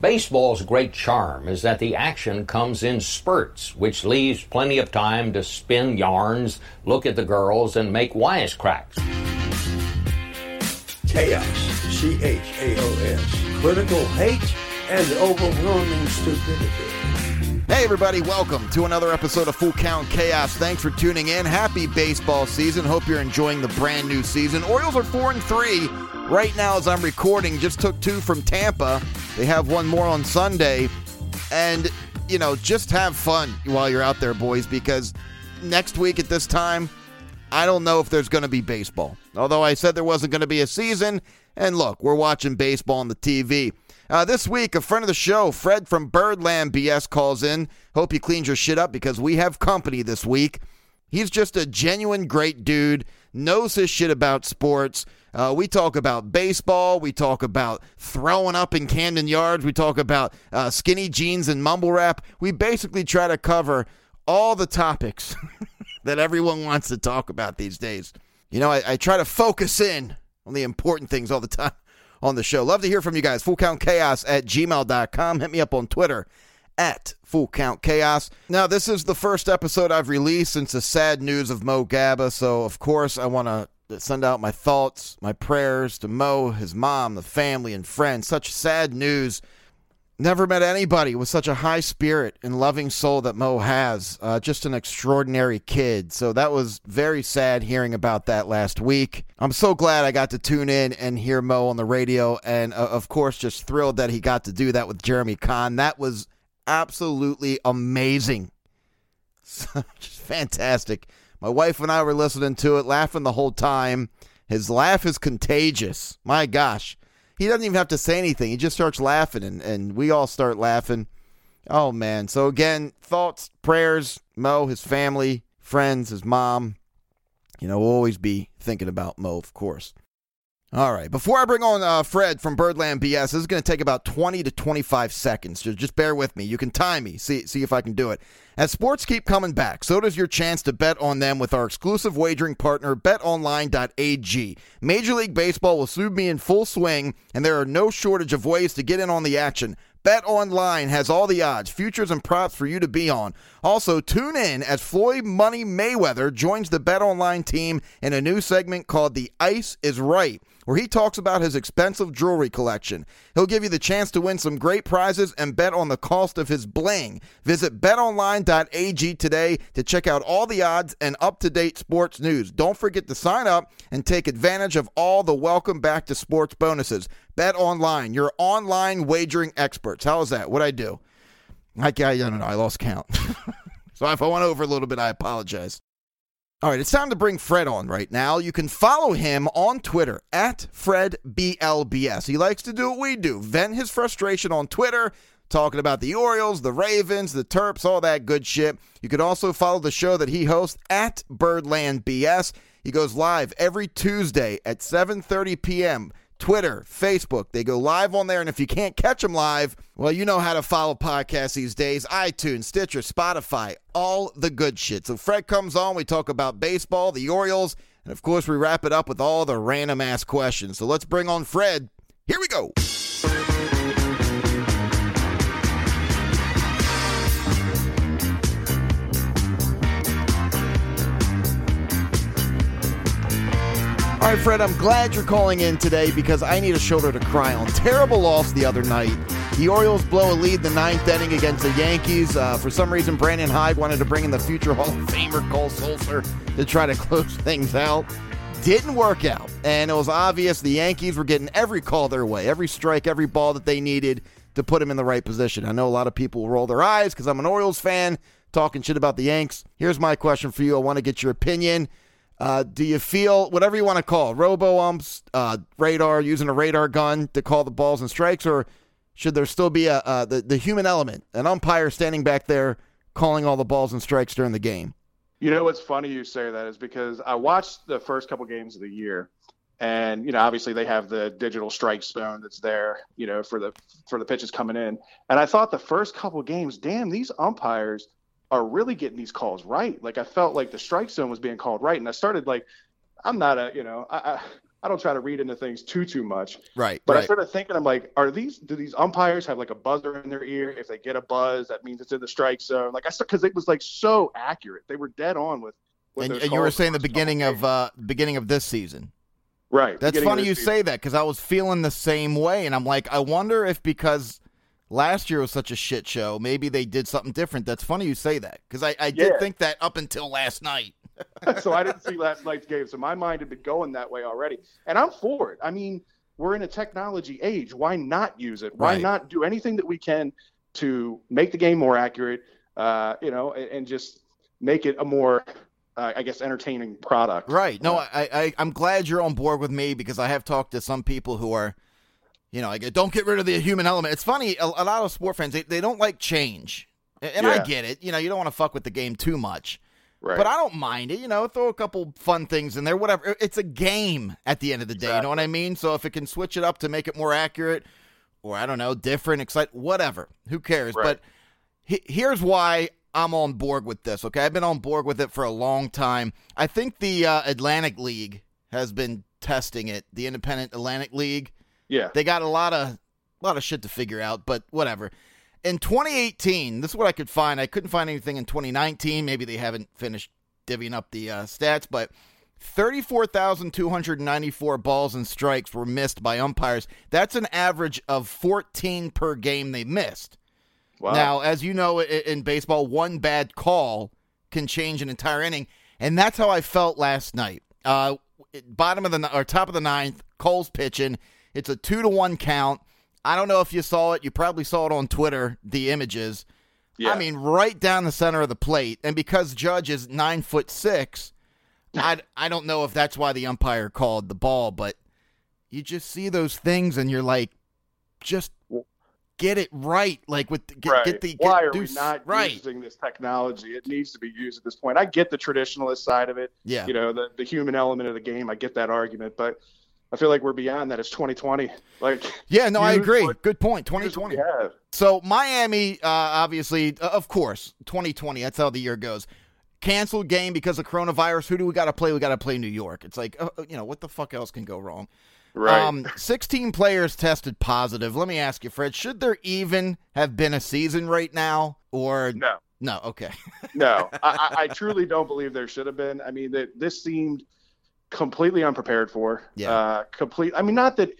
Baseball's great charm is that the action comes in spurts, which leaves plenty of time to spin yarns, look at the girls, and make wisecracks. Chaos, C H A O S, critical hate, and overwhelming stupidity. Hey, everybody, welcome to another episode of Full Count Chaos. Thanks for tuning in. Happy baseball season. Hope you're enjoying the brand new season. Orioles are 4 and 3 right now as I'm recording. Just took two from Tampa. They have one more on Sunday. And, you know, just have fun while you're out there, boys, because next week at this time, I don't know if there's going to be baseball. Although I said there wasn't going to be a season. And look, we're watching baseball on the TV. Uh, this week, a friend of the show, Fred from Birdland BS, calls in. Hope you cleaned your shit up because we have company this week. He's just a genuine great dude, knows his shit about sports. Uh, we talk about baseball. We talk about throwing up in Camden Yards. We talk about uh, skinny jeans and mumble rap. We basically try to cover all the topics that everyone wants to talk about these days. You know, I, I try to focus in on the important things all the time on the show. Love to hear from you guys. FullCountChaos at gmail.com. Hit me up on Twitter at Full Count Chaos. Now, this is the first episode I've released since the sad news of Mo Gaba, so of course I want to send out my thoughts, my prayers to Mo, his mom, the family, and friends. Such sad news. Never met anybody with such a high spirit and loving soul that Mo has. Uh, just an extraordinary kid. So that was very sad hearing about that last week. I'm so glad I got to tune in and hear Mo on the radio. And uh, of course, just thrilled that he got to do that with Jeremy Conn. That was absolutely amazing. just fantastic. My wife and I were listening to it, laughing the whole time. His laugh is contagious. My gosh. He doesn't even have to say anything. He just starts laughing, and, and we all start laughing. Oh, man. So, again, thoughts, prayers, Mo, his family, friends, his mom. You know, we'll always be thinking about Mo, of course. All right. Before I bring on uh, Fred from Birdland BS, this is going to take about 20 to 25 seconds. Just, just bear with me. You can time me. See, see if I can do it. As sports keep coming back, so does your chance to bet on them with our exclusive wagering partner, betonline.ag. Major League Baseball will soon be in full swing, and there are no shortage of ways to get in on the action. Bet Online has all the odds, futures, and props for you to be on. Also, tune in as Floyd Money Mayweather joins the Bet Online team in a new segment called The Ice is Right where he talks about his expensive jewelry collection. He'll give you the chance to win some great prizes and bet on the cost of his bling. Visit betonline.ag today to check out all the odds and up to date sports news. Don't forget to sign up and take advantage of all the welcome back to sports bonuses. Bet online, your online wagering experts. How is that? What I do? I, I don't know. I lost count. so if I went over a little bit, I apologize. All right, it's time to bring Fred on right now. You can follow him on Twitter at FredBLBS. He likes to do what we do vent his frustration on Twitter, talking about the Orioles, the Ravens, the Terps, all that good shit. You can also follow the show that he hosts at Birdland BS. He goes live every Tuesday at 7:30 p.m. Twitter, Facebook. They go live on there. And if you can't catch them live, well, you know how to follow podcasts these days iTunes, Stitcher, Spotify, all the good shit. So Fred comes on. We talk about baseball, the Orioles, and of course, we wrap it up with all the random ass questions. So let's bring on Fred. Here we go. All right, Fred, I'm glad you're calling in today because I need a shoulder to cry on. Terrible loss the other night. The Orioles blow a lead the ninth inning against the Yankees. Uh, for some reason, Brandon Hyde wanted to bring in the future Hall of Famer Cole Sulser to try to close things out. Didn't work out. And it was obvious the Yankees were getting every call their way, every strike, every ball that they needed to put him in the right position. I know a lot of people roll their eyes because I'm an Orioles fan talking shit about the Yanks. Here's my question for you. I want to get your opinion. Uh, do you feel whatever you want to call robo umps, uh, radar, using a radar gun to call the balls and strikes, or should there still be a uh, the the human element, an umpire standing back there calling all the balls and strikes during the game? You know what's funny you say that is because I watched the first couple games of the year, and you know obviously they have the digital strike zone that's there, you know for the for the pitches coming in, and I thought the first couple games, damn, these umpires are really getting these calls right. Like I felt like the strike zone was being called right, and I started like, I'm not a, you know, I, I I don't try to read into things too too much. Right. But right. I started thinking, I'm like, are these do these umpires have like a buzzer in their ear? If they get a buzz, that means it's in the strike zone. Like I because it was like so accurate. They were dead on with. with and, and you were saying the beginning of uh, beginning of this season. right. That's funny you season. say that because I was feeling the same way, and I'm like, I wonder if because last year was such a shit show, maybe they did something different. That's funny you say that because I, I did Yeah. think that up until last night. so I didn't see last night's game. So my mind had been going that way already. And I'm for it. I mean, we're in a technology age. Why not use it? Why Right. not do anything that we can to make the game more accurate, uh, you know, and, and just make it a more, uh, I guess, entertaining product. Right. No, I, I I'm glad you're on board with me because I have talked to some people who are, you know, like don't get rid of the human element. It's funny, a, a lot of sport fans they, they don't like change, and, and I get it. You know, you don't want to fuck with the game too much. right. But I don't mind it, you know, throw a couple fun things in there, whatever. It's a game at the end of the day, you know what I mean? So if it can switch it up to make it more accurate or I don't know, different, excite, whatever, who cares? Right. But he, here's why I'm on board with this, okay? I've been on board with it for a long time. I think the uh, Atlantic League has been testing it, the Independent Atlantic League. Yeah. They got a lot of a lot of shit to figure out, but whatever. In 2018, this is what I could find. I couldn't find anything in 2019. Maybe they haven't finished divvying up the uh, stats, but 34,294 balls and strikes were missed by umpires. That's an average of 14 per game they missed. Wow. Now, as you know, in baseball, one bad call can change an entire inning, and that's how I felt last night. Uh, bottom of the or top of the ninth, Cole's pitching. It's a two to one count. I don't know if you saw it. You probably saw it on Twitter. The images. yeah. I mean, right down the center of the plate, and because Judge is nine foot six, I I don't know if that's why the umpire called the ball, but you just see those things, and you're like, just get it right. Like with get, right. get the get, Why are do we not right? using this technology? It needs to be used at this point. I get the traditionalist side of it. Yeah. You know, the, the human element of the game. I get that argument, but I feel like we're beyond that. It's 2020. Like, Yeah, no, I agree. what- Good point. 2020. have. So Miami, uh, obviously, uh, of course, 2020. That's how the year goes. Canceled game because of coronavirus. Who do we got to play? We got to play New York. It's like, uh, uh, you know, what the fuck else can go wrong? Right. Um, 16 players tested positive. Let me ask you, Fred, should there even have been a season right now? Or no. no? Okay. No, I, I I truly don't believe there should have been. I mean, that this seemed completely unprepared for. Yeah. Uh, complete. I mean, not that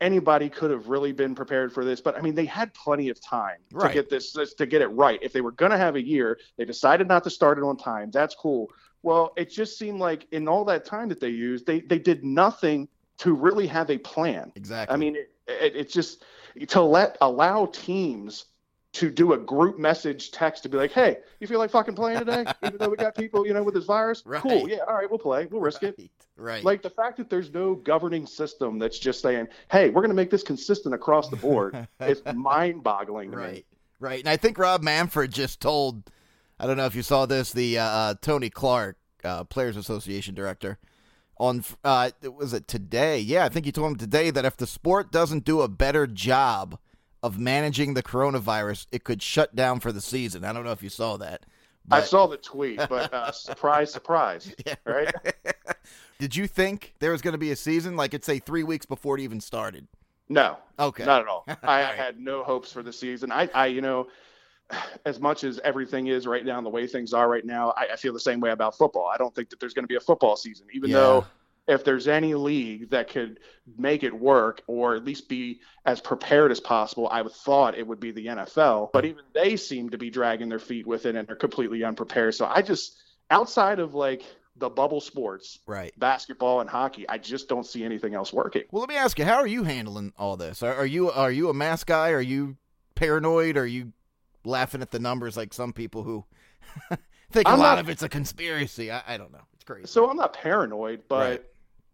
anybody could have really been prepared for this, but I mean, they had plenty of time Right. to get this this- to get it right. If they were going to have a year, they decided not to start it on time. That's cool. Well, it just seemed like in all that time that they used, they they did nothing to really have a plan. Exactly. I mean, it, it, it's just to let allow teams to do a group message text to be like, "Hey, you feel like fucking playing today?" Even though we got people, you know, with this virus. Right. Cool. Yeah. All right, we'll play. We'll risk it. right. Right. Like the fact that there's no governing system that's just saying, "Hey, we're going to make this consistent across the board." it's mind-boggling to me. Right, right. And I think Rob Manfred just told, I don't know if you saw this, the uh, uh, Tony Clark, uh, Players Association director, on, uh, was it today? Yeah, I think he told him today that if the sport doesn't do a better job of managing the coronavirus, it could shut down for the season. I don't know if you saw that. I saw the tweet, but uh, surprise, surprise, right? Did you think there was going to be a season, like it's say three weeks before it even started? No, Okay. Not at all. I, I had no hopes for the season. I, I, you know, as much as everything is right now, and the way things are right now, I, I feel the same way about football. I don't think that there's going to be a football season, even Yeah. though if there's any league that could make it work or at least be as prepared as possible, I would thought it would be the NFL. But even they seem to be dragging their feet with it and are completely unprepared. So I just, outside of like the bubble sports, Right. basketball and hockey, I just don't see anything else working. Well, let me ask you, how are you handling all this? Are, are you are you a mask guy? Are you paranoid? Are you laughing at the numbers like some people who think a I'm lot not- of it's a conspiracy? I, I don't know. It's crazy. So I'm not paranoid, but Right.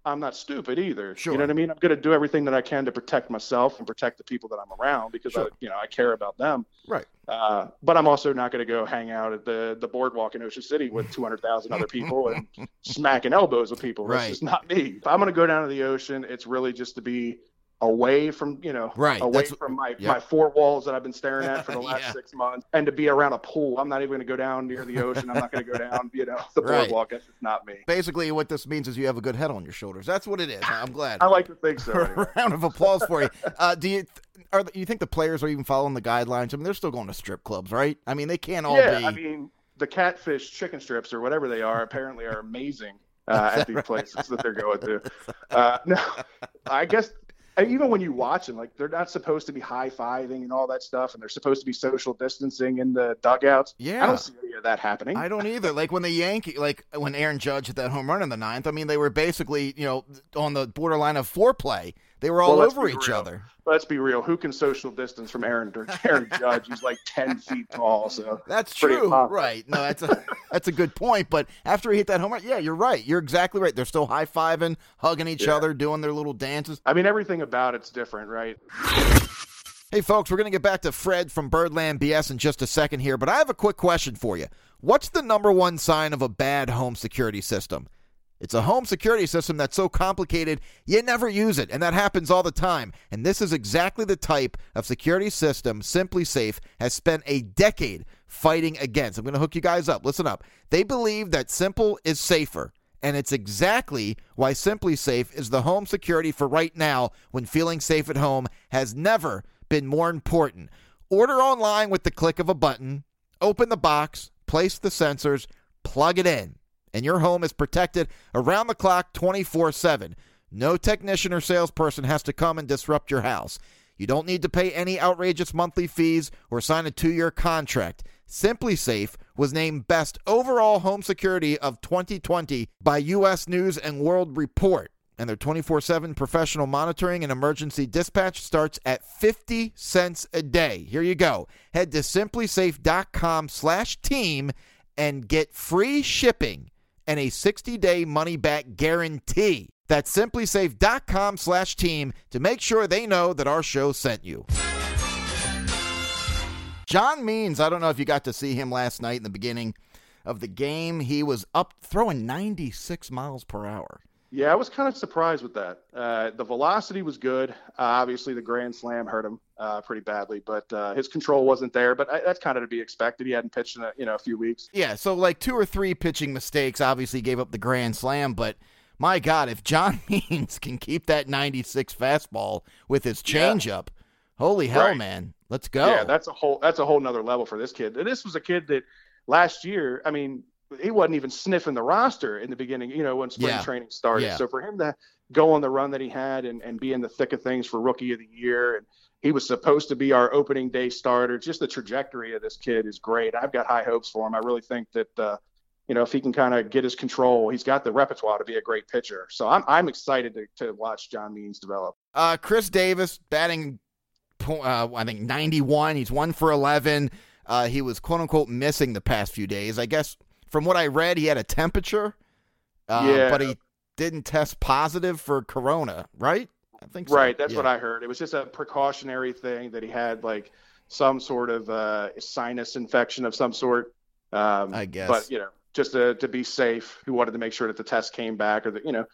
I'm not stupid either. Sure. You know what I mean? I'm going to do everything that I can to protect myself and protect the people that I'm around because I, you know, I care about them. Right. Uh, but I'm also not going to go hang out at the the boardwalk in Ocean City with 200,000 other people and smacking elbows with people. That's Right. just not me. If I'm going to go down to the ocean, it's really just to be away from you know Right, away that's- from my yep. my four walls that I've been staring at for the last Yeah. six months, and to be around a pool. I'm not even going to go down near the ocean. I'm not going to go down you know the Right. boardwalk. That's just not me. Basically, what this means is you have a good head on your shoulders. That's what it is. I'm glad. I like to think so. Anyway. round of applause for you. Uh, do you are you think the players are even following the guidelines? I mean, they're still going to strip clubs, right? I mean, they can't all yeah, be. I mean the catfish chicken strips or whatever they are apparently are amazing uh, at these places that they're going to. Uh, no, I guess even when you watch them, like they're not supposed to be high fiving and all that stuff, and they're supposed to be social distancing in the dugouts. Yeah. I don't see any of that happening. I don't either. Like when the Yankee, like when Aaron Judge hit that home run in the ninth. I mean, they were basically, you know, on the borderline of foreplay. They were all Well, over each real. other. Let's be real. Who can social distance from Aaron Aaron Judge? He's like ten feet tall. So That's true, right? No, that's a that's a good point. But after he hit that home run, yeah, you're right. You're exactly right. They're still high fiving, hugging each Yeah. other, doing their little dances. I mean, everything about it's different, right? Hey, folks, we're going to get back to Fred from Birdland BS in just a second here, but I have a quick question for you. What's the number one sign of a bad home security system? It's a home security system that's so complicated you never use it, and that happens all the time. And this is exactly the type of security system SimpliSafe has spent a decade fighting against. I'm going to hook you guys up. Listen up. They believe that simple is safer. And it's exactly why SimpliSafe is the home security for right now when feeling safe at home has never been more important. Order online with the click of a button, open the box, place the sensors, plug it in, and your home is protected around the clock 24 7. No technician or salesperson has to come and disrupt your house. You don't need to pay any outrageous monthly fees or sign a two year contract. SimpliSafe was named Best Overall Home Security of 2020 by U.S. News and World Report. And their 24 7 professional monitoring and emergency dispatch starts at 50 cents a day. Here you go. Head to simplisafe.com slash team and get free shipping and a 60 day money back guarantee. That's simplisafe.com slash team to make sure they know that our show sent you. John Means, I don't know if you got to see him last night in the beginning of the game. He was up throwing 96 miles per hour. Yeah, I was kind of surprised with that. Uh, the velocity was good. Uh, obviously, the grand slam hurt him uh, pretty badly, but uh, his control wasn't there. But I, that's kind of to be expected. He hadn't pitched in a, you know a few weeks. Yeah, so like two or three pitching mistakes obviously gave up the grand slam, but my God, if John Means can keep that 96 fastball with his Yeah. changeup, holy hell, Right. man. Let's go. Yeah, that's a whole that's a whole nother level for this kid. And this was a kid that last year, I mean, he wasn't even sniffing the roster in the beginning. You know when spring Yeah. training started. Yeah. So for him to go on the run that he had and, and be in the thick of things for rookie of the year and he was supposed to be our opening day starter. Just the trajectory of this kid is great. I've got high hopes for him. I really think that uh, you know if he can kind of get his control, he's got the repertoire to be a great pitcher. So I'm I'm excited to, to watch John Means develop. Uh, Chris Davis batting, uh, I think 91. He's one for 11. Uh, he was quote unquote missing the past few days. I guess from what I read, he had a temperature, uh, Yeah. but he didn't test positive for corona, right? I think so. Right, that's Yeah. what I heard. It was just a precautionary thing that he had like some sort of uh, sinus infection of some sort. Um, I guess. But you know, just to, to be safe, he wanted to make sure that the test came back, or that you know,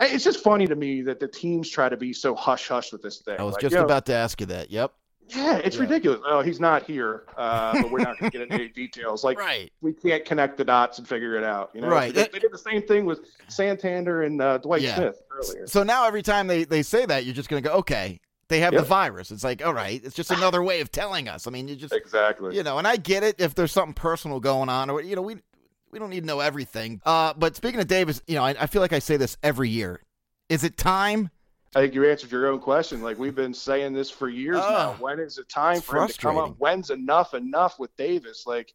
it's just funny to me that the teams try to be so hush hush with this thing. I was Like, just about to ask you that. Yep. Yeah, it's Yeah. ridiculous. Oh, he's not here, uh, but we're not going to get into any details. Like Right. we can't connect the dots and figure it out. You know, Right. They, they did the same thing with Santander and uh, Dwight Yeah. Smith earlier. So now every time they, they say that, you're just going to go, okay, they have the virus. It's like, all right, it's just another way of telling us. I mean, you just, Exactly. you know, and I get it if there's something personal going on, or you know, we we don't need to know everything. Uh, but speaking of Davis, you know, I, I feel like I say this every year. Is it time? I think you answered your own question. Like we've been saying this for years now. When is it time for him to come up? When's enough enough with Davis? Like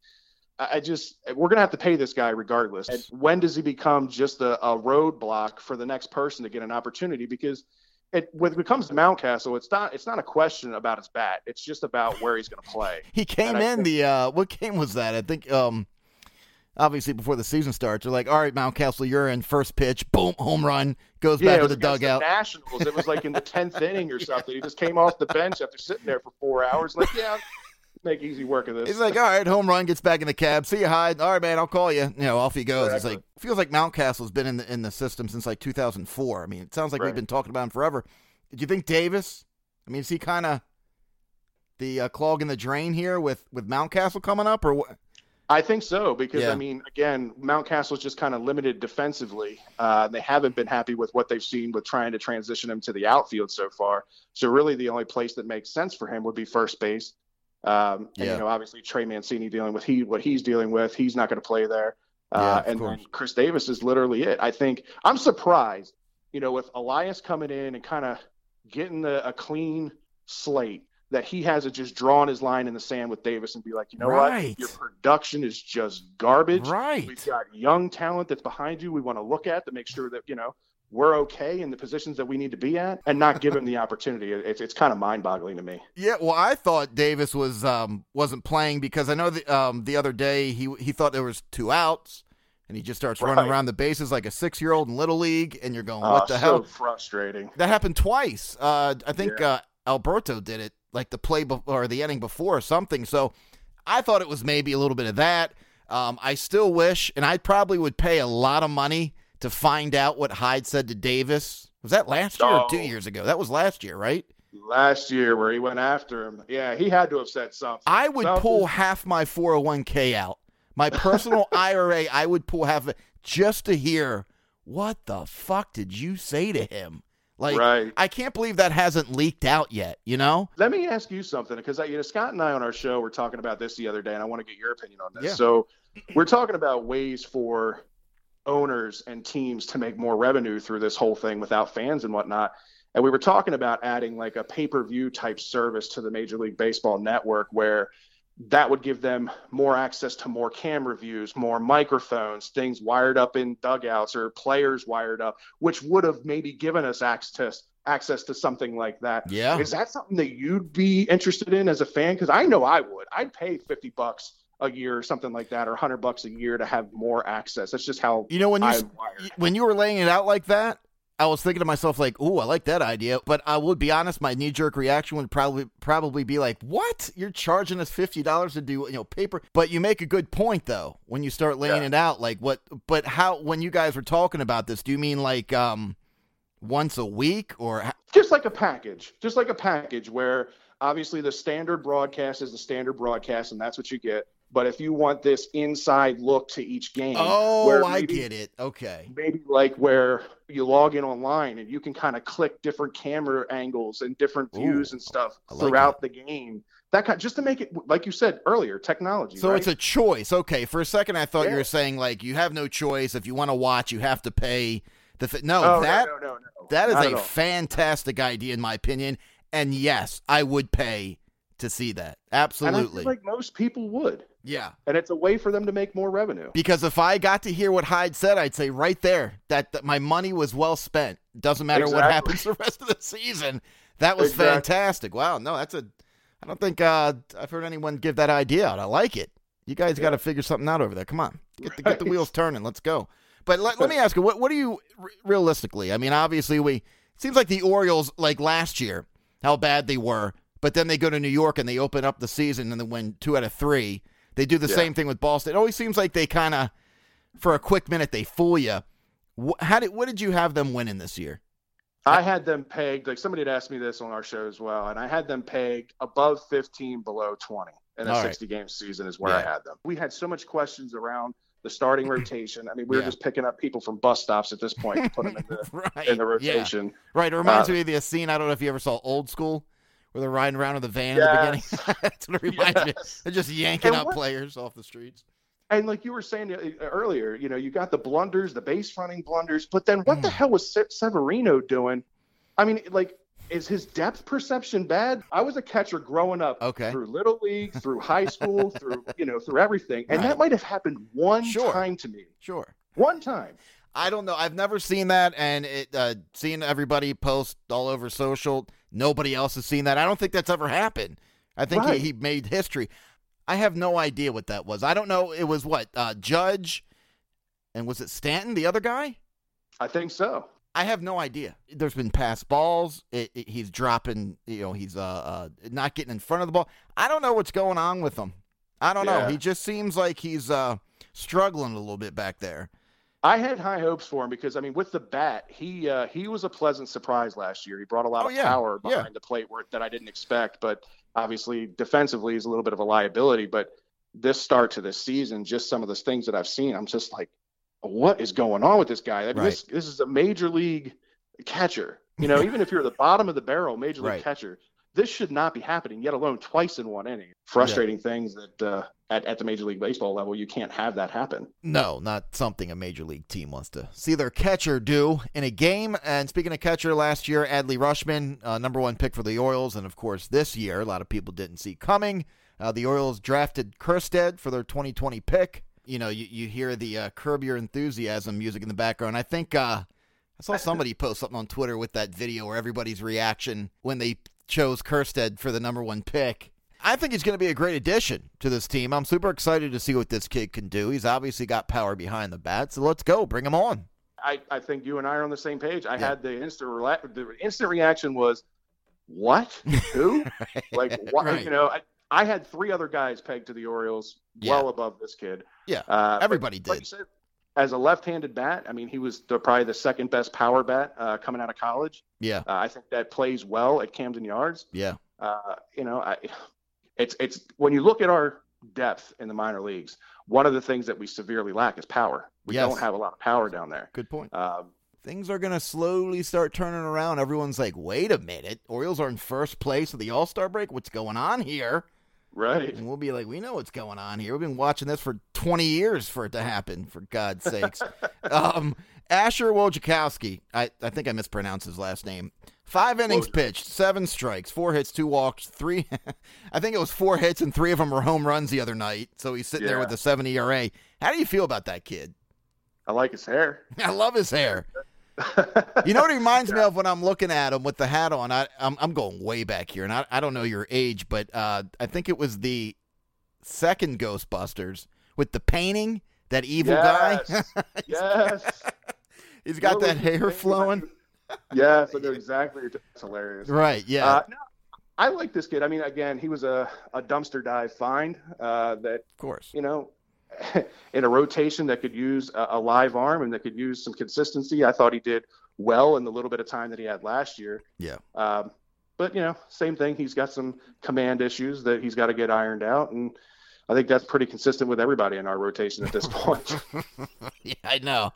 I I just we're gonna have to pay this guy regardless. And when does he become just a, a roadblock for the next person to get an opportunity? Because it when it comes to Mountcastle, it's not it's not a question about his bat. It's just about where he's gonna play. He came And in think- the uh, what game was that? I think um, obviously before the season starts, they're like, all right, Mountcastle, you're in first pitch, boom, home run, goes Yeah, back to the dugout. The Nationals. It was like in the tenth inning or something. He just came off the bench after sitting there for four hours. Like, yeah, make easy work of this. He's like, all right, home run, gets back in the cab. See you, Hyde. All right, man, I'll call you. You know, off he goes. It's like feels like Mountcastle's been in the in the system since like 2004. I mean, it sounds like we've been talking about him forever. Do you think Davis? I mean, is he kind of the uh, clog in the drain here with with Mountcastle coming up, or what? I think so because Yeah. I mean, again, Mountcastle's just kind of limited defensively. Uh, they haven't been happy with what they've seen with trying to transition him to the outfield so far. So really, the only place that makes sense for him would be first base. Um, and Yeah. you know, obviously Trey Mancini dealing with he what he's dealing with, he's not going to play there. Yeah, Uh, of and course. then Chris Davis is literally it. I think I'm surprised, you know, with Elias coming in and kind of getting the, a clean slate that he hasn't just drawn his line in the sand with Davis and be like, you know Right. what, your production is just garbage. Right. We've got young talent that's behind you. We want to look at to make sure that you know we're okay in the positions that we need to be at, and not give him the opportunity. It's it's kind of mind-boggling to me. Yeah, well, I thought Davis was um, wasn't playing because I know the um, the other day he he thought there was two outs, and he just starts running around the bases like a six year old in little league, and you're going, Uh, what the so hell? frustrating. That happened twice. Uh, I think Yeah. uh, Alberto did it, like the play be- or the inning before or something. So I thought it was maybe a little bit of that. Um, I still wish, and I probably would pay a lot of money to find out what Hyde said to Davis. Was that last year or two years ago? That was last year, right? Last year, where he went after him, yeah, he had to have said something. I would Something- pull half my 401k out. My personal IRA, I would pull half of it just to hear what the fuck did you say to him? Like, Right. I can't believe that hasn't leaked out yet, you know? Let me ask you something because you know Scott and I on our show were talking about this the other day, and I want to get your opinion on this. Yeah. So we're talking about ways for owners and teams to make more revenue through this whole thing without fans and whatnot. And we were talking about adding like a pay-per-view type service to the Major League Baseball network where that would give them more access to more camera views, more microphones, things wired up in dugouts or players wired up, which would have maybe given us access access to something like that. Yeah. Is that something that you'd be interested in as a fan? Because I know I would. I'd pay fifty bucks a year or something like that, or hundred bucks a year to have more access. That's just how You know, when you when you were laying it out like that, I was thinking to myself like, "Ooh, I like that idea." But I would be honest, my knee jerk reaction would probably probably be like, "What? You're charging us fifty dollars to do you know paper?" But you make a good point though when you start laying Yeah. it out. Like what? But how? When you guys were talking about this, do you mean like um once a week or just like a package, just like a package where obviously the standard broadcast is the standard broadcast, and that's what you get. But if you want this inside look to each game, Oh, where I get it. Okay. maybe like where you log in online and you can kind of click different camera angles and different views Ooh, and stuff like throughout the game. That kind just to make it like you said earlier, technology. So right? it's a choice. Okay. For a second, I thought you were saying like you have no choice. If you want to watch, you have to pay the. Fi- no, oh, that no, no, no. That is Not a fantastic idea, in my opinion. And yes, I would pay to see that. And I Absolutely. like most people would, yeah. and it's a way for them to make more revenue. Because if I got to hear what Hyde said, I'd say right there that, that my money was well spent. Doesn't matter what happens the rest of the season. That was Exactly. fantastic. Wow. No, that's a. I don't think uh, I've heard anyone give that idea out. I like it. You guys got to figure something out over there. Come on, get the, get the wheels turning. Let's go. But let, let me ask you, what what do you re- realistically? I mean, obviously, we it seems like the Orioles like last year, how bad they were, but then they go to New York and they open up the season and they win two out of three. They do the Yeah. same thing with Boston. It always seems like they kind of, for a quick minute, they fool you. How did what did you have them winning this year? I had them pegged like somebody had asked me this on our show as well, and I had them pegged above 15, below 20 in a All right. 60 game season is where Yeah. I had them. We had so much questions around the starting rotation. I mean, we were just picking up people from bus stops at this point to put them in the right. in the Yeah. rotation. Right. It reminds Uh, me of the scene. I don't know if you ever saw Old School, where they're riding around in the van Yes. at the beginning. That's what it reminds me. They're just yanking And up players off the streets. And like you were saying uh, earlier, you know, you got the blunders, the base running blunders, but then what Mm. the hell was Se- Severino doing? I mean, like, is his depth perception bad? I was a catcher growing up Okay. through little league, through high school, through you know, through everything, and Right. that might have happened one Sure. time to me, Sure. one time. I don't know. I've never seen that, and it uh, seeing everybody post all over social. Nobody else has seen that. I don't think that's ever happened. I think Right. he, he made history. I have no idea what that was. I don't know. It was what uh, Judge, and was it Stanton, the other guy? I think so. I have no idea. There's been pass balls. It, it- he's dropping. You know, he's uh, uh not getting in front of the ball. I don't know what's going on with him. I don't know. He just seems like he's uh struggling a little bit back there. I had high hopes for him because I mean, with the bat, he uh, he was a pleasant surprise last year. He brought a lot Oh, of yeah. power behind Yeah. the plate where, that I didn't expect. But obviously, defensively, he's a little bit of a liability. But this start to this season, just some of the things that I've seen, I'm just like, what is going on with this guy? I mean, Right. This this is a major league catcher. You know, even if you're at the bottom of the barrel, major league Right. catcher, this should not be happening. Yet alone twice in one inning. Frustrating things that uh, at at the major league baseball level, you can't have that happen. No, not something a major league team wants to see their catcher do in a game. And speaking of catcher, last year, Adley Rutschman, uh, number one pick for the Orioles. And of course, this year, a lot of people didn't see coming. Uh, the Orioles drafted Kjerstad for their 2020 pick. You know, you, you hear the uh, Curb Your Enthusiasm music in the background. I think uh, I saw somebody post something on Twitter with that video where everybody's reaction when they chose Kjerstad for the number one pick. I think he's going to be a great addition to this team. I'm super excited to see what this kid can do. He's obviously got power behind the bat, so let's go. Bring him on. I, I think you and I are on the same page. I Yeah. had the instant rela- the instant reaction was, "What? Who? like what? Right. You know, I, I had three other guys pegged to the Orioles, Yeah. well above this kid. Yeah, Uh, everybody like did. you said, as a left-handed bat, I mean, he was the, probably the second best power bat uh, coming out of college. Yeah, Uh, I think that plays well at Camden Yards. yeah, Uh, you know, I, it's it's when you look at our depth in the minor leagues, one of the things that we severely lack is power. We Yes. don't have a lot of power down there. good point. Um, Things are going to slowly start turning around. Everyone's like, wait a minute. Orioles are in first place of the All Star break. What's going on here? Right. And we'll be like, we know what's going on here. We've been watching this for 20 years for it to happen, for God's sakes. um, Asher Wojciechowski, I, I think I mispronounced his last name. Five innings Woj. pitched, seven strikes, four hits, two walks, three. I think it was four hits and three of them were home runs the other night. So he's sitting there with a 7 ERA. How do you feel about that kid? I like his hair. I love his hair. You know what he reminds me of when I'm looking at him with the hat on? I, I'm, I'm going way back here, and I, I don't know your age, but uh, I think it was the second Ghostbusters with the painting, that evil guy. Yes. yes. He's got that hair flowing. Yes, I know exactly. It's hilarious. Right, yeah. Uh, no, I like this kid. I mean, again, he was a, a dumpster dive find uh, that of course. you know, in a rotation that could use a, a live arm and that could use some consistency. I thought he did well in the little bit of time that he had last year. Yeah. Um, but you know, same thing. He's got some command issues that he's got to get ironed out, and I think that's pretty consistent with everybody in our rotation at this point. yeah, I know.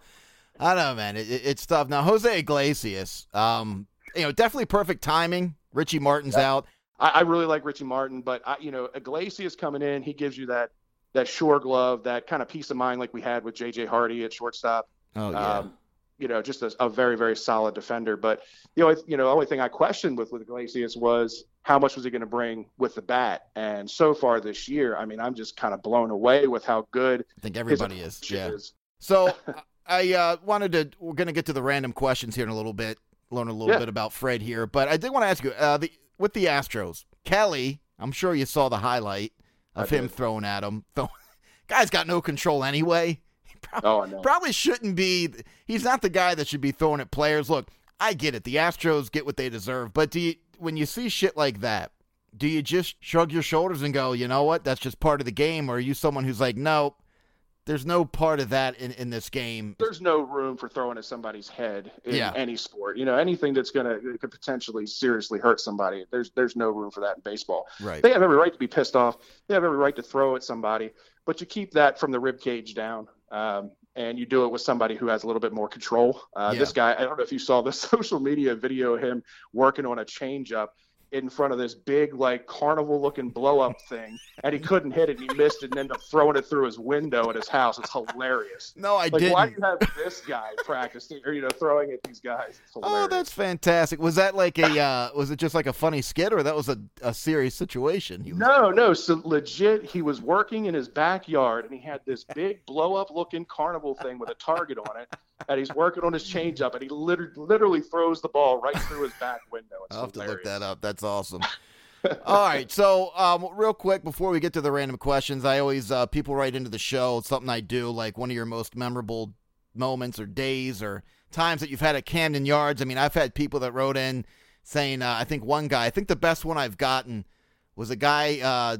I know, man. It, it- it's tough. Now, Jose Iglesias, um, you know, definitely perfect timing. Richie Martin's out. I, I really like Richie Martin, but I, you know, Iglesias coming in, he gives you that that sure glove, that kind of peace of mind like we had with JJ Hardy at shortstop. Oh, yeah. Um, you know, just a, a very, very solid defender. But the only, you know, the only thing I questioned with with Iglesias was how much was he going to bring with the bat. And so far this year, I mean, I'm just kind of blown away with how good I think everybody is. Yeah. is. So I uh, wanted to. We're going to get to the random questions here in a little bit. Learn a little Yeah. bit about Fred here, but I did want to ask you uh, the with the Astros. Kelly, I'm sure you saw the highlight of him throwing at him. Throw- Guy's got no control anyway. He prob- Oh, know. probably shouldn't be. He's not the guy that should be throwing at players. Look, I get it. The Astros get what they deserve, but do you when you see shit like that? Do you just shrug your shoulders and go, you know what? That's just part of the game, or are you someone who's like, no, there's no part of that in, in this game. There's no room for throwing at somebody's head in Yeah. any sport. You know, anything that's to could potentially seriously hurt somebody. There's there's no room for that in baseball. Right. They have every right to be pissed off. They have every right to throw at somebody, but you keep that from the rib cage down. Um, and you do it with somebody who has a little bit more control. Uh, Yeah. This guy, I don't know if you saw the social media video of him working on a changeup in front of this big, like carnival looking blow up thing, and he couldn't hit it. And he missed it and ended up throwing it through his window at his house. It's hilarious. No, I Like, didn't. why do you have this guy practicing or, you know, throwing at these guys? Oh, that's fantastic. Was that like a uh, was it just like a funny skit or that was a, a serious situation? Was, No, no. So legit, he was working in his backyard, and he had this big blow-up-looking carnival thing with a target on it, and he's working on his changeup, and he liter- literally throws the ball right through his back window. It's I'll have to look that up. That's awesome. All right, so um, real quick before we get to the random questions, I always uh, people write into the show it's something I do, like one of your most memorable moments or days or times that you've had at Camden Yards. I mean, I've had people that wrote in saying, uh, I think one guy, I think the best one I've gotten was a guy, uh,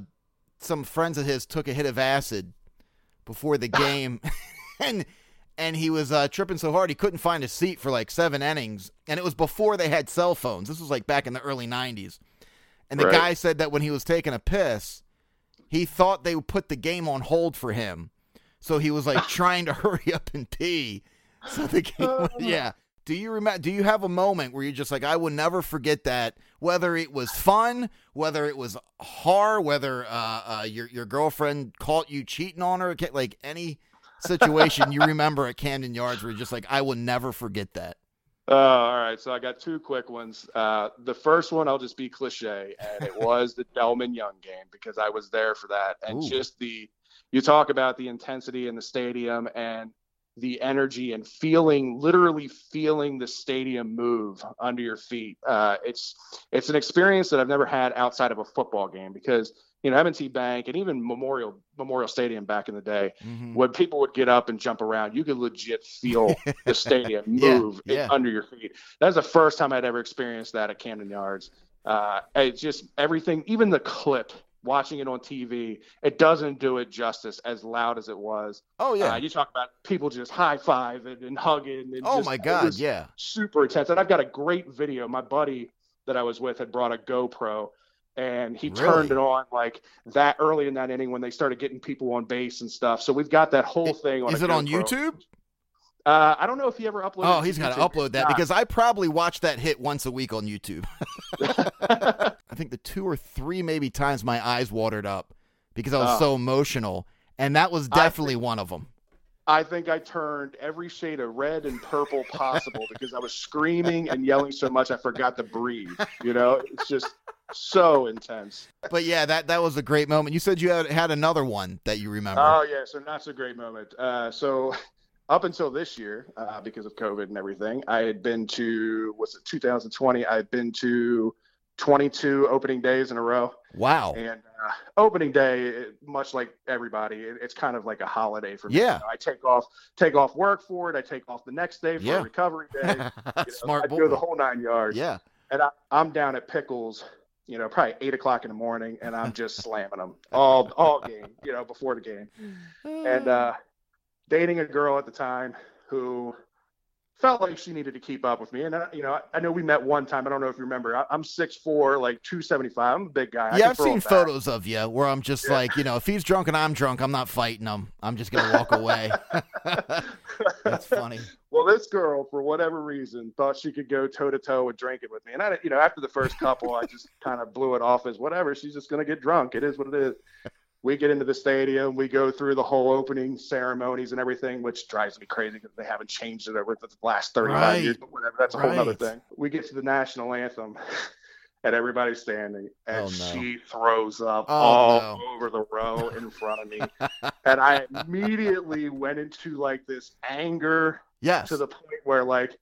some friends of his took a hit of acid before the game, and and he was uh, tripping so hard he couldn't find a seat for like seven innings. And it was before they had cell phones. This was like back in the early 90s. And the Right. guy said that when he was taking a piss, he thought they would put the game on hold for him. So he was like trying to hurry up and pee. So the game, yeah. Do you remember? Do you have a moment where you're just like, I will never forget that, whether it was fun, whether it was hard, whether uh, uh, your your girlfriend caught you cheating on her, like any situation you remember at Camden Yards where you're just like, I will never forget that. Uh, all right, so I got two quick ones. Uh, the first one, I'll just be cliche, and it was the Delmon Young game because I was there for that, and Ooh. just the you talk about the intensity in the stadium and the energy and feeling, literally feeling the stadium move under your feet. Uh, it's it's an experience that I've never had outside of a football game because you know M&T Bank and even Memorial Memorial Stadium back in the day Mhm. when people would get up and jump around, you could legit feel the stadium move yeah. under your feet. That was the first time I'd ever experienced that at Camden Yards. Uh, it's just everything, even the clip, watching it on TV, it doesn't do it justice as loud as it was. Oh yeah. Uh, you talk about people just high fiving and hugging. And oh just- my God. Yeah. super intense. And I've got a great video. My buddy that I was with had brought a GoPro and he turned it on like that early in that inning when they started getting people on base and stuff. So we've got that whole thing on Is it on YouTube? Uh, I don't know if he ever uploaded Oh, he's got to upload that because I probably watch that hit once a week on YouTube. I think the two or three maybe times my eyes watered up because I was Oh. so emotional, and that was definitely one of them. I think I turned every shade of red and purple possible because I was screaming and yelling so much I forgot to breathe. You know, it's just so intense. But yeah, that that was a great moment. You said you had had another one that you remember. Oh yeah, so not so great moment. Uh, so up until this year, uh, because of COVID and everything, I had been to what's it 2020. I had been to 22 opening days in a row, wow. and uh, opening day, much like everybody, it, it's kind of like a holiday for me. Yeah. You know, I take off take off work for it. I take off the next day for Yeah. recovery day. You know, Smart I boy. go the whole nine yards. yeah. And I, I'm down at Pickles, you know, probably eight o'clock in the morning, and I'm just slamming them all all game, you know, before the game. And uh, dating a girl at the time who felt like she needed to keep up with me. And I, you know, I, I know we met one time. I don't know if you remember. I, I'm 6'4", like two seventy five. I'm a big guy. I yeah, I've seen back. photos of you where I'm just Yeah. like, you know, if he's drunk and I'm drunk, I'm not fighting him. I'm just gonna walk away. That's funny. Well, this girl, for whatever reason, thought she could go toe to toe with drinking with me. And I, you know, after the first couple, I just kind of blew it off as whatever. She's just going to get drunk. It is what it is. We get into the stadium. We go through the whole opening ceremonies and everything, which drives me crazy because they haven't changed it over the last 35 Right. years. But whatever, that's a whole other thing. We get to the national anthem. And everybody's standing, and Oh, no. she throws up Oh, all no. over the row in front of me. and I immediately went into like this anger Yes. to the point where like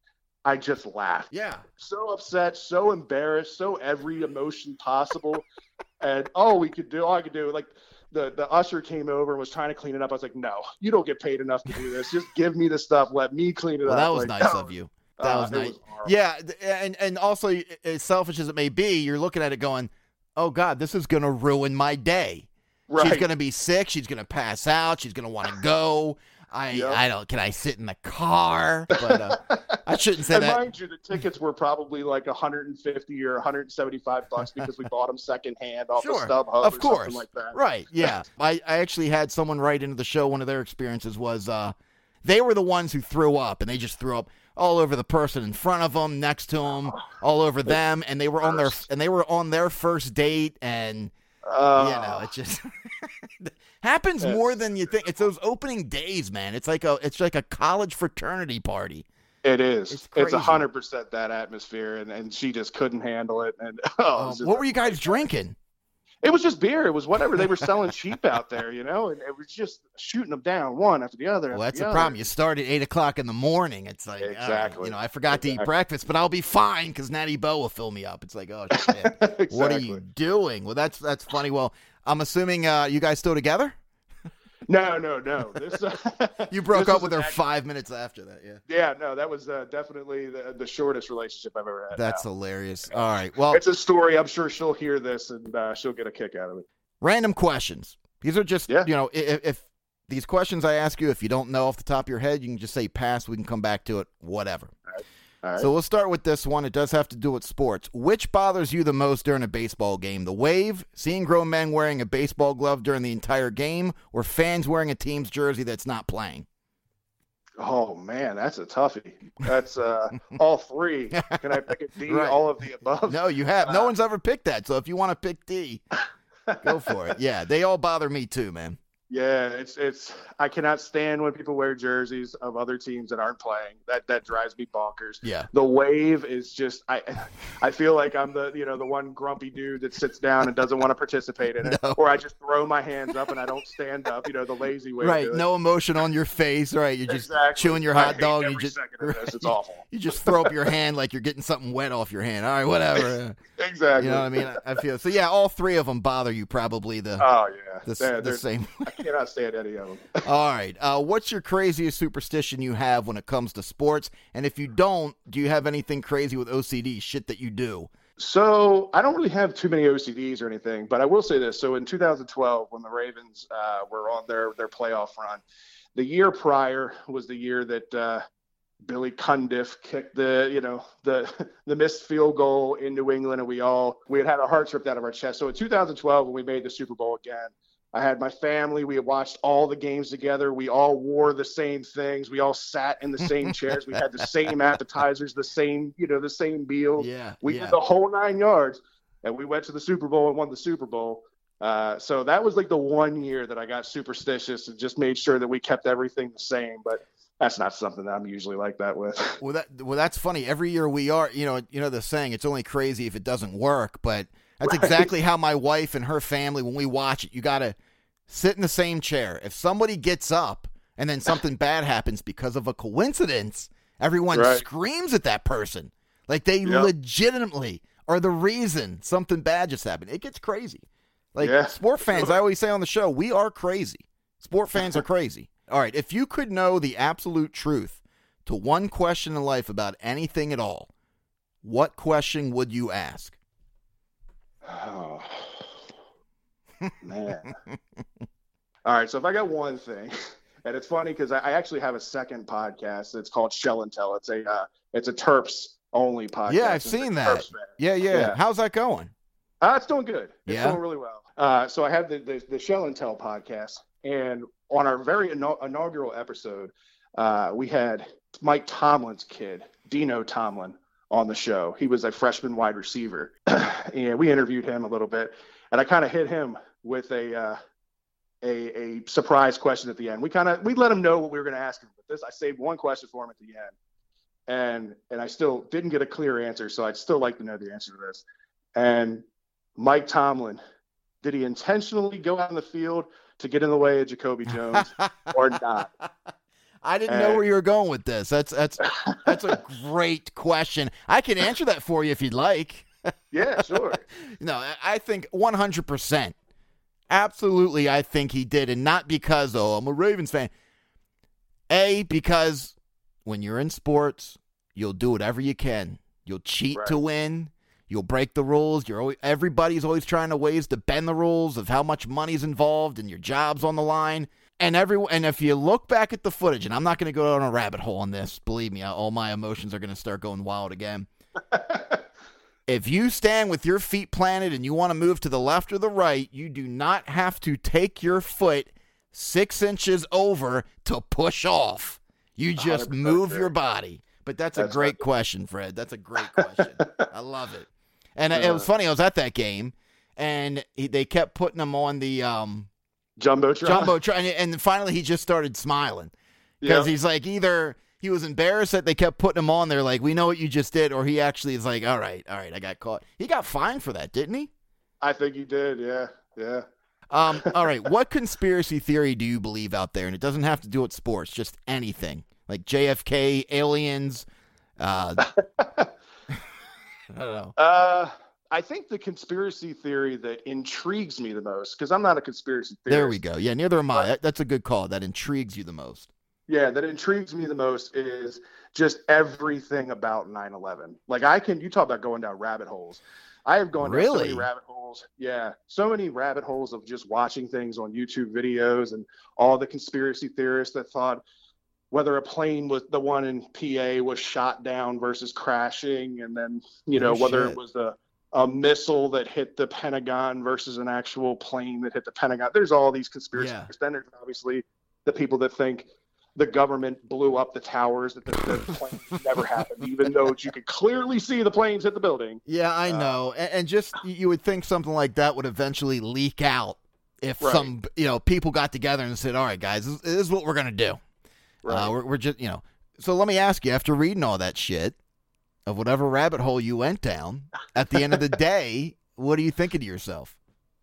I just laughed. yeah. So upset, so embarrassed, so every emotion possible. and all we could do, all I could do, like the, the usher came over and was trying to clean it up. I was like, no, you don't get paid enough to do this. Just give me the stuff. Let me clean it Well, up. that was Like, nice of you. That uh, was nice. horrible. Yeah, and and also as selfish as it may be, you're looking at it going, "Oh God, this is going to ruin my day. Right. She's going to be sick. She's going to pass out. She's going to want to go. I Yep. I don't. Can I sit in the car? But uh, I shouldn't say and that. mind you, the tickets were probably like 150 or 175 bucks because we bought them secondhand off Sure, of StubHub of or course. something like that. Right. Yeah. I, I actually had someone write into the show one of their experiences was uh they were the ones who threw up and they just threw up all over the person in front of them, next to them, all over them and they were on their and they were on their first date and Uh, you know, it just happens more than you think. It's those opening days, man. It's like a it's like a college fraternity party. It is. It's a hundred percent that atmosphere, and, and she just couldn't handle it. And oh, it, Um, what were you guys drinking? It was just beer. It was whatever they were selling cheap out there, you know. And it was just shooting them down one after the other. Well, that's the the problem. You start at eight o'clock in the morning. It's like, right, Exactly. you know, I forgot to eat breakfast, but I'll be fine because Natty Bo will fill me up. It's like, oh shit, exactly. what are you doing? Well, that's that's funny. Well, I'm assuming uh, you guys still together. No, no, no. This You broke up with her act- five minutes after that. Yeah, Yeah, no, that was uh, definitely the, the shortest relationship I've ever had. that's now. hilarious. All right, well, It's a story. I'm sure she'll hear this and uh, she'll get a kick out of it. random questions. These are just Yeah. you know, if, if these questions I ask you, if you don't know off the top of your head, you can just say pass. We can come back to it, whatever. All right. So we'll start with this one. It does have to do with sports. Which bothers you the most during a baseball game? The wave, seeing grown men wearing a baseball glove during the entire game, or fans wearing a team's jersey that's not playing? Oh man, that's a toughie. That's uh, all three. Can I pick a D? Right. All of the above. No, you have. No one's ever picked that. So if you want to pick D, go for it. Yeah, they all bother me too, man. Yeah, it's it's. I cannot stand when people wear jerseys of other teams that aren't playing. That that drives me bonkers. Yeah. The wave is just. I I feel like I'm the you know the one grumpy dude that sits down and doesn't want to participate in it, No. or I just throw my hands up and I don't stand up. You know the lazy way. Right, no emotion on your face. Right, you're just Exactly. chewing your hot dog. You just this. It's awful. you just throw up your hand like you're getting something wet off your hand. All right, whatever. Exactly. You know what I mean? I I feel so. Yeah, all three of them bother you. Probably the Oh yeah. the, They're- the they're- same. Cannot stand any of them. All right. Uh, what's your craziest superstition you have when it comes to sports? And if you don't, do you have anything crazy with OCD? Shit that you do? So I don't really have too many OCDs or anything, but I will say this. So in 2012, when the Ravens uh, were on their their playoff run, the year prior was the year that uh, Billy Cundiff kicked the you know the the missed field goal in New England, and we all we had had our hearts ripped out of our chest. So in 2012, when we made the Super Bowl again. I had my family. We had watched all the games together. We all wore the same things. We all sat in the same chairs. We had the same appetizers, the same, you know, the same meal. Yeah. We yeah. did the whole nine yards, and we went to the Super Bowl and won the Super Bowl. Uh, so that was like the one year that I got superstitious and just made sure that we kept everything the same. But that's not something that I'm usually like that with. Well, that well, that's funny. Every year we are, you know, you know the saying, it's only crazy if it doesn't work. But that's Right. exactly how my wife and her family, when we watch it, you got to sit in the same chair. If somebody gets up and then something bad happens because of a coincidence, everyone Right. screams at that person, like they Yep. legitimately are the reason something bad just happened. It gets crazy. Like Yeah. sport fans, I always say on the show, we are crazy. Sport fans are crazy. All right, if you could know the absolute truth to one question in life about anything at all, what question would you ask? Oh, man. All right. So if I got one thing, and it's funny because I, I actually have a second podcast. It's called Shell and Tell. It's a uh, it's a Terps only podcast. yeah, I've It's seen that. Yeah, yeah, Yeah. How's that going? Uh, it's doing good. It's Yeah? doing really well. Uh, so I have the, the the Shell and Tell podcast, and on our very inaugural episode, uh, we had Mike Tomlin's kid, Dino Tomlin, on the show. He was a freshman wide receiver, and we interviewed him a little bit, and I kind of hit him with a. Uh, a, a surprise question at the end. We kind of we let him know what we were going to ask him, but this I saved one question for him at the end, and and I still didn't get a clear answer, so I'd still like to know the answer to this. And Mike Tomlin, did he intentionally go out in the field to get in the way of Jacoby Jones or not? I didn't know where you were going with this. That's that's that's a great question. I can answer that for you if you'd like. Yeah, sure. No, I- think 100%. Absolutely, I think he did. And not because, oh, I'm a Ravens fan. A, because when you're in sports, you'll do whatever you can. You'll cheat to win. You'll break the rules. You're always, everybody's always trying to ways to bend the rules of how much money's involved and your job's on the line. And every and if you look back at the footage, and I'm not going to go down a rabbit hole on this. Believe me, all my emotions are going to start going wild again. If you stand with your feet planted and you want to move to the left or the right, you do not have to take your foot six inches over to push off. You just move your body. But that's a great right. question, Fred. That's a great question. I love it. And it was Uh. funny. I was at that game, and he, they kept putting him on the um, Jumbotron. jumbotron, and, and finally he just started smiling because Yeah. he's like either he was embarrassed that they kept putting him on there, like we know what you just did, or he actually is like, all right, all right, I got caught. He got fined for that, didn't he? I think he did. Yeah, yeah. Um, all right, what conspiracy theory do you believe out there? And it doesn't have to do with sports, just anything like JFK, aliens. Uh, I don't know. Uh, I think the conspiracy theory that intrigues me the most, because I'm not a conspiracy theorist. There we go. Yeah, neither am I. That's a good call. That intrigues you the most. Yeah, that intrigues me the most is just everything about 9/11. Like I can, you talk about going down rabbit holes. I have gone down so Really? many rabbit holes. Yeah, so many rabbit holes of just watching things on YouTube videos and all the conspiracy theorists that thought whether a plane was the one in PA was shot down versus crashing, and then you know Oh, whether shit. it was a a missile that hit the Pentagon versus an actual plane that hit the Pentagon. There's all these conspiracy Yeah. Then there's obviously the people that think the government blew up the towers that the, the plane never happened, even though you could clearly see the planes hit the building. Yeah, I Uh, know. And, and just you would think something like that would eventually leak out if Right. some you know people got together and said, "All right, guys, this, this is what we're gonna do." Uh, we're, we're just you know. So let me ask you: after reading all that shit of whatever rabbit hole you went down, at the end of the day, what are you thinking to yourself?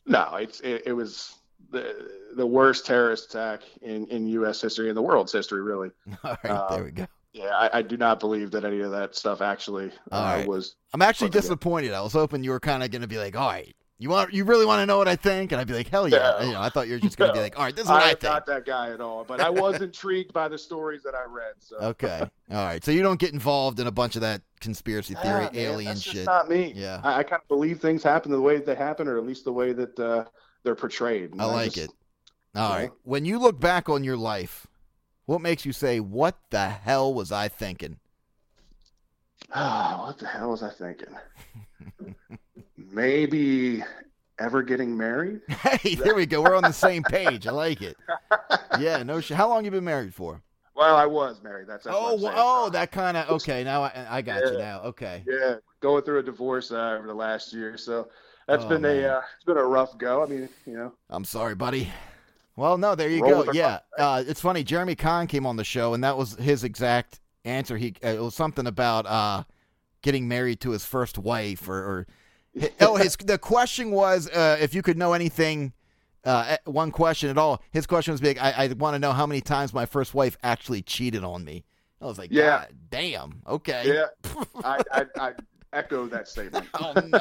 No, it's it, it was the the worst terrorist attack in in U.S. history in the world's history, really. All right, Uh, there we go. Yeah, I, I do not believe that any of that stuff actually uh, right. was. I'm actually disappointed. I was hoping you were kind of going to be like, "All right, you want, you really want to know what I think?" And I'd be like, "Hell yeah!" No. You know, I thought you were just going to be like, "All right, this is what I, I think." not that guy at all, but I was intrigued by the stories that I read. So Okay, all right. So you don't get involved in a bunch of that conspiracy theory, Ah, man, alien just shit. not me. Yeah. I, I kind of believe things happen the way that they happen, or at least the way that uh, they're portrayed. And I like just- it. All right. Yeah. right. When you look back on your life, what makes you say, "What the hell was I thinking?" Ah, what the hell was I thinking? Maybe ever getting married? Hey, there we go. We're on the same page. I like it. Yeah, no shit. How long you been married for? Well, I was married. That's, that's Oh, oh, that kind of okay. Now I, I got you. Now, okay. yeah, going through a divorce uh, over the last year, so that's Oh, been man. a uh, it's been a rough go. I mean, you know, I'm sorry, buddy. Well, no, there you Roll go. Yeah, uh, it's funny. Jeremy Conn came on the show, and that was his exact answer. He uh, it was something about uh, getting married to his first wife, or, or oh, his the question was uh, if you could know anything. Uh, one question at all. His question was big. I, I want to know how many times my first wife actually cheated on me. I was like, Yeah. God damn. Okay. yeah, I, I I echo that statement. Oh no.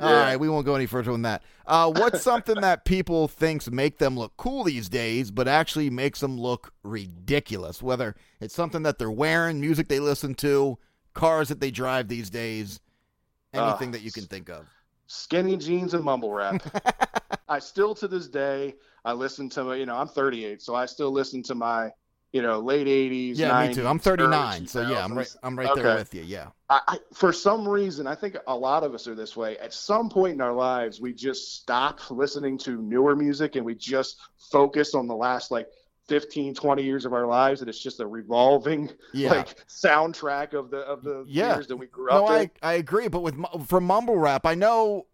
All Yeah. right, we won't go any further than that. Uh, what's something that people thinks make them look cool these days, but actually makes them look ridiculous? Whether it's something that they're wearing, music they listen to, cars that they drive these days, anything Uh, that you can think of. Skinny jeans and mumble rap. I still to this day I listen to my, you know I'm 38, so I still listen to my you know late 80s. Yeah, me too. I'm 39, so yeah, I'm right. I'm right there with you. Yeah. I, I, for some reason, I think a lot of us are this way. At some point in our lives, we just stop listening to newer music and we just focus on the last like 15, 20 years of our lives, and it's just a revolving Yeah. like soundtrack of the of the Yeah. years that we grew No, up I, in. I agree, but with for mumble rap, I know,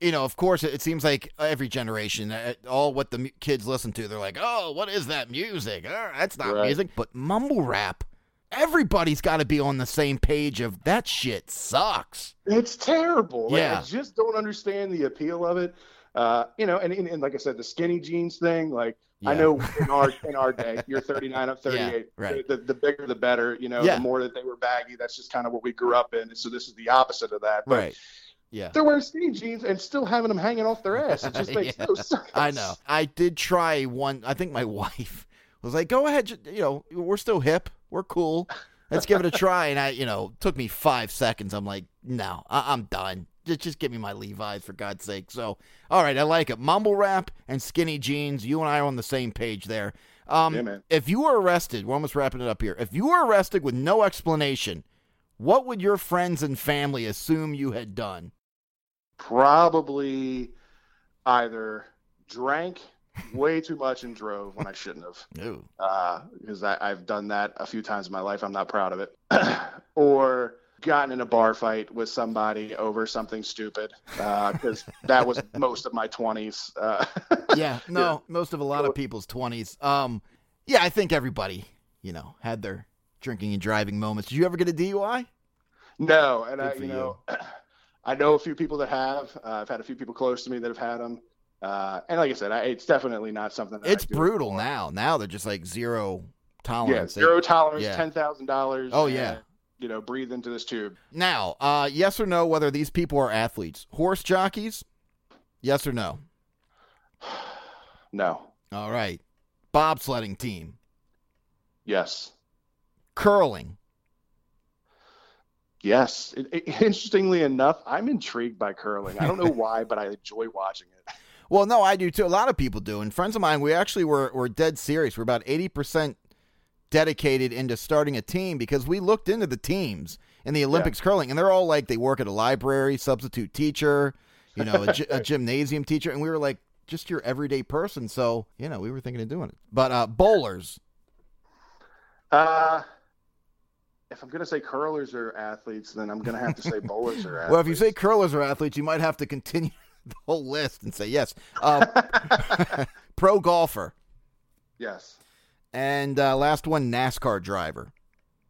you know, of course, it, seems like every generation, uh, all what the kids listen to, they're like, oh, what is that music? Oh, that's not Right. music. But mumble rap, everybody's got to be on the same page of that shit sucks. It's terrible. Like, Yeah. I just don't understand the appeal of it. Uh, you know, and, and, and like I said, the skinny jeans thing, like I know in our in our day, you're 39, I'm 38. Yeah, right. The, the, bigger the better. You know, Yeah. the more that they were baggy, that's just kind of what we grew up in. So this is the opposite of that. But Right. Yeah. They're wearing skinny jeans and still having them hanging off their ass. It just makes Yeah. no sense. I know. I did try one. I think my wife was like, "Go ahead, you know, we're still hip, we're cool. Let's give it a try." And I, you know, took me five seconds. I'm like, "No, I- I'm done. Just, just give me my Levi's for God's sake." So, all right, I like it. Mumble rap and skinny jeans. You and I are on the same page there. Um, Yeah. If you were arrested, we're almost wrapping it up here. If you were arrested with no explanation, what would your friends and family assume you had done? Probably either drank way too much and drove when I shouldn't have. Because I I've done that a few times in my life. I'm not proud of it. or gotten in a bar fight with somebody over something stupid because that was most of my 20s. Uh, yeah, no, most of a lot of people's twenties. Um, yeah, I think everybody, you know, had their drinking and driving moments. Did you ever get a DUI? no, and I, Good for you know, I know a few people that have. Uh, I've had a few people close to me that have had them. Uh, and like I said, I, it's definitely not something. That It's I brutal now. Now they're just like zero Yeah, tolerance. They- zero tolerance, yeah. ten thousand dollars. Oh, yeah. You know, breathe into this tube. Now, uh, yes or no, whether these people are athletes, horse jockeys? Yes or no? No. All right, bobsledding team, Yes. curling, Yes. It, it, interestingly enough, I'm intrigued by curling. I don't know why, but I enjoy watching it. Well, no, I do too. A lot of people do. And friends of mine, we actually were, were dead serious. We're about 80% dedicated into starting a team because we looked into the teams in the Olympics yeah. curling, and they're all like they work at a library, substitute teacher, you know, a, a gymnasium teacher. And we were like, just your everyday person. So, you know, we were thinking of doing it. But uh, bowlers. Uh, if I'm going to say curlers are athletes, then I'm going to have to say bowlers are athletes. well, if you say curlers are athletes, you might have to continue the whole list and say yes. Uh, pro golfer. Yes. And uh, last one, NASCAR driver.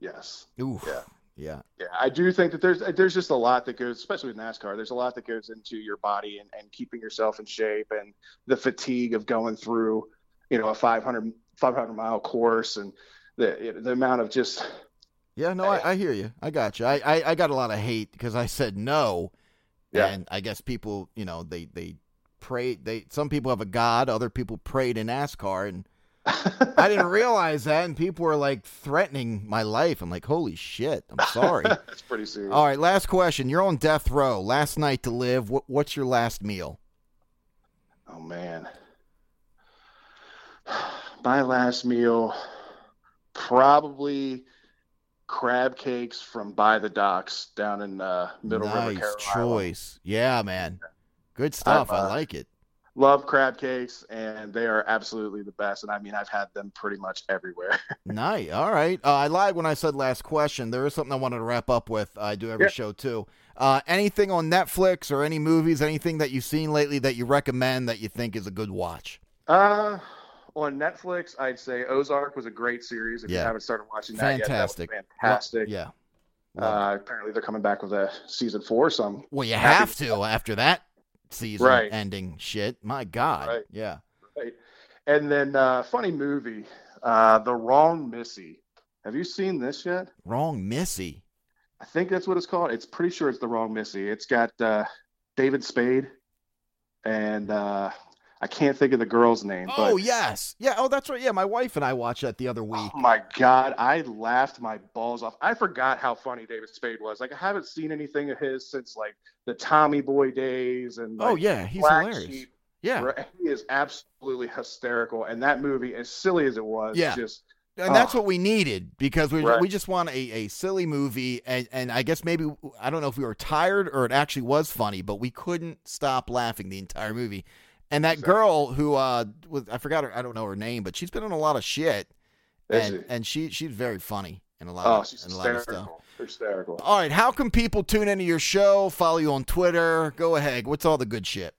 Yes. Ooh. Yeah. Yeah. Yeah. I do think that there's there's just a lot that goes, especially with NASCAR. There's a lot that goes into your body and, and keeping yourself in shape and the fatigue of going through, you know, a 500 500 mile course and the the amount of just yeah, no, I, I, hear you. I got you. I, I, I got a lot of hate because I said no, yeah. and I guess people, you know, they they pray. They some people have a god, other people prayed in NASCAR, and I didn't realize that, and people were like threatening my life. I'm like, holy shit! I'm sorry. That's pretty serious. All right, last question. You're on death row. Last night to live. What, what's your last meal? Oh man, my last meal probably crab cakes from by the docks down in uh, Middle nice River, Carolina. choice. Yeah, man. Good stuff. Uh, I like it. Love crab cakes, and they are absolutely the best. And I mean, I've had them pretty much everywhere. nice. All right. Uh, I lied when I said last question. There is something I wanted to wrap up with. I do every yeah. show too. Uh, anything on Netflix or any movies, anything that you've seen lately that you recommend that you think is a good watch? Uh, on Netflix, I'd say Ozark was a great series. If yeah. you haven't started watching that fantastic. yet, that fantastic. Yeah. Uh, apparently, they're coming back with a season four. So I'm well, you have to after that season right. ending shit. My God, right. yeah. Right. And then uh, funny movie, uh, The Wrong Missy. Have you seen this yet? Wrong Missy. I think that's what it's called. It's pretty sure it's The Wrong Missy. It's got uh, David Spade and uh, I can't think of the girl's name. Oh yes, yeah. Oh, that's right. Yeah, my wife and I watched that the other oh, week. Oh my god, I laughed my balls off. I forgot how funny David Spade was. Like I haven't seen anything of his since like the Tommy Boy days and. Oh, like, oh yeah, he's Black hilarious. Sheep. Yeah, he is absolutely hysterical, and that movie, as silly as it was, yeah. just and that's oh. what we needed because we right. we just want a, a silly movie and, and I guess maybe I don't know if we were tired or it actually was funny, but we couldn't stop laughing the entire movie. And that girl who uh was I forgot her I don't know her name, but she's been in a lot of shit. and and she she's very funny in a lot oh, of, she's in a lot of stuff. Hysterical. All right, how can people tune into your show? Follow you on Twitter. Go ahead. What's all the good shit?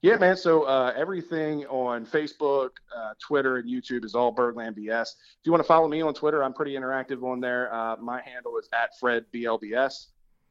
Yeah, man. So uh, everything on Facebook, uh, Twitter, and YouTube is all Birdland BS. If you want to follow me on Twitter, I'm pretty interactive on there. Uh, my handle is at Fred BLBS.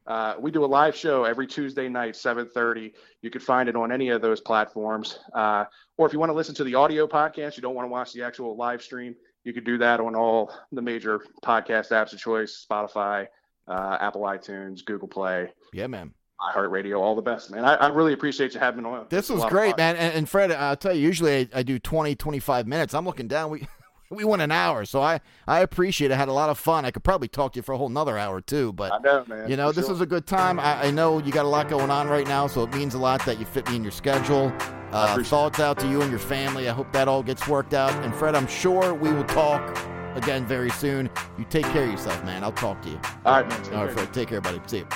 Uh, we do a live show every Tuesday night, 7:30. You can find it on any of those platforms. Uh, or if you want to listen to the audio podcast, you don't want to watch the actual live stream, you can do that on all the major podcast apps of choice: Spotify, uh, Apple iTunes, Google Play. Yeah, man. iHeartRadio, all the best, man. I, I really appreciate you having me on. This was great, man. And, and, Fred, I'll tell you, usually I, I do 20, 25 minutes. I'm looking down. We we went an hour, so I I appreciate it. I had a lot of fun. I could probably talk to you for a whole another hour too, but I know, man. You know, this sure. is a good time. I, I, know you got a lot going on right now, so it means a lot that you fit me in your schedule. Uh, thoughts out to you and your family. I hope that all gets worked out. And Fred, I'm sure we will talk again very soon. You take care of yourself, man. I'll talk to you. All right, man. All right, Fred. Take care, buddy. See you.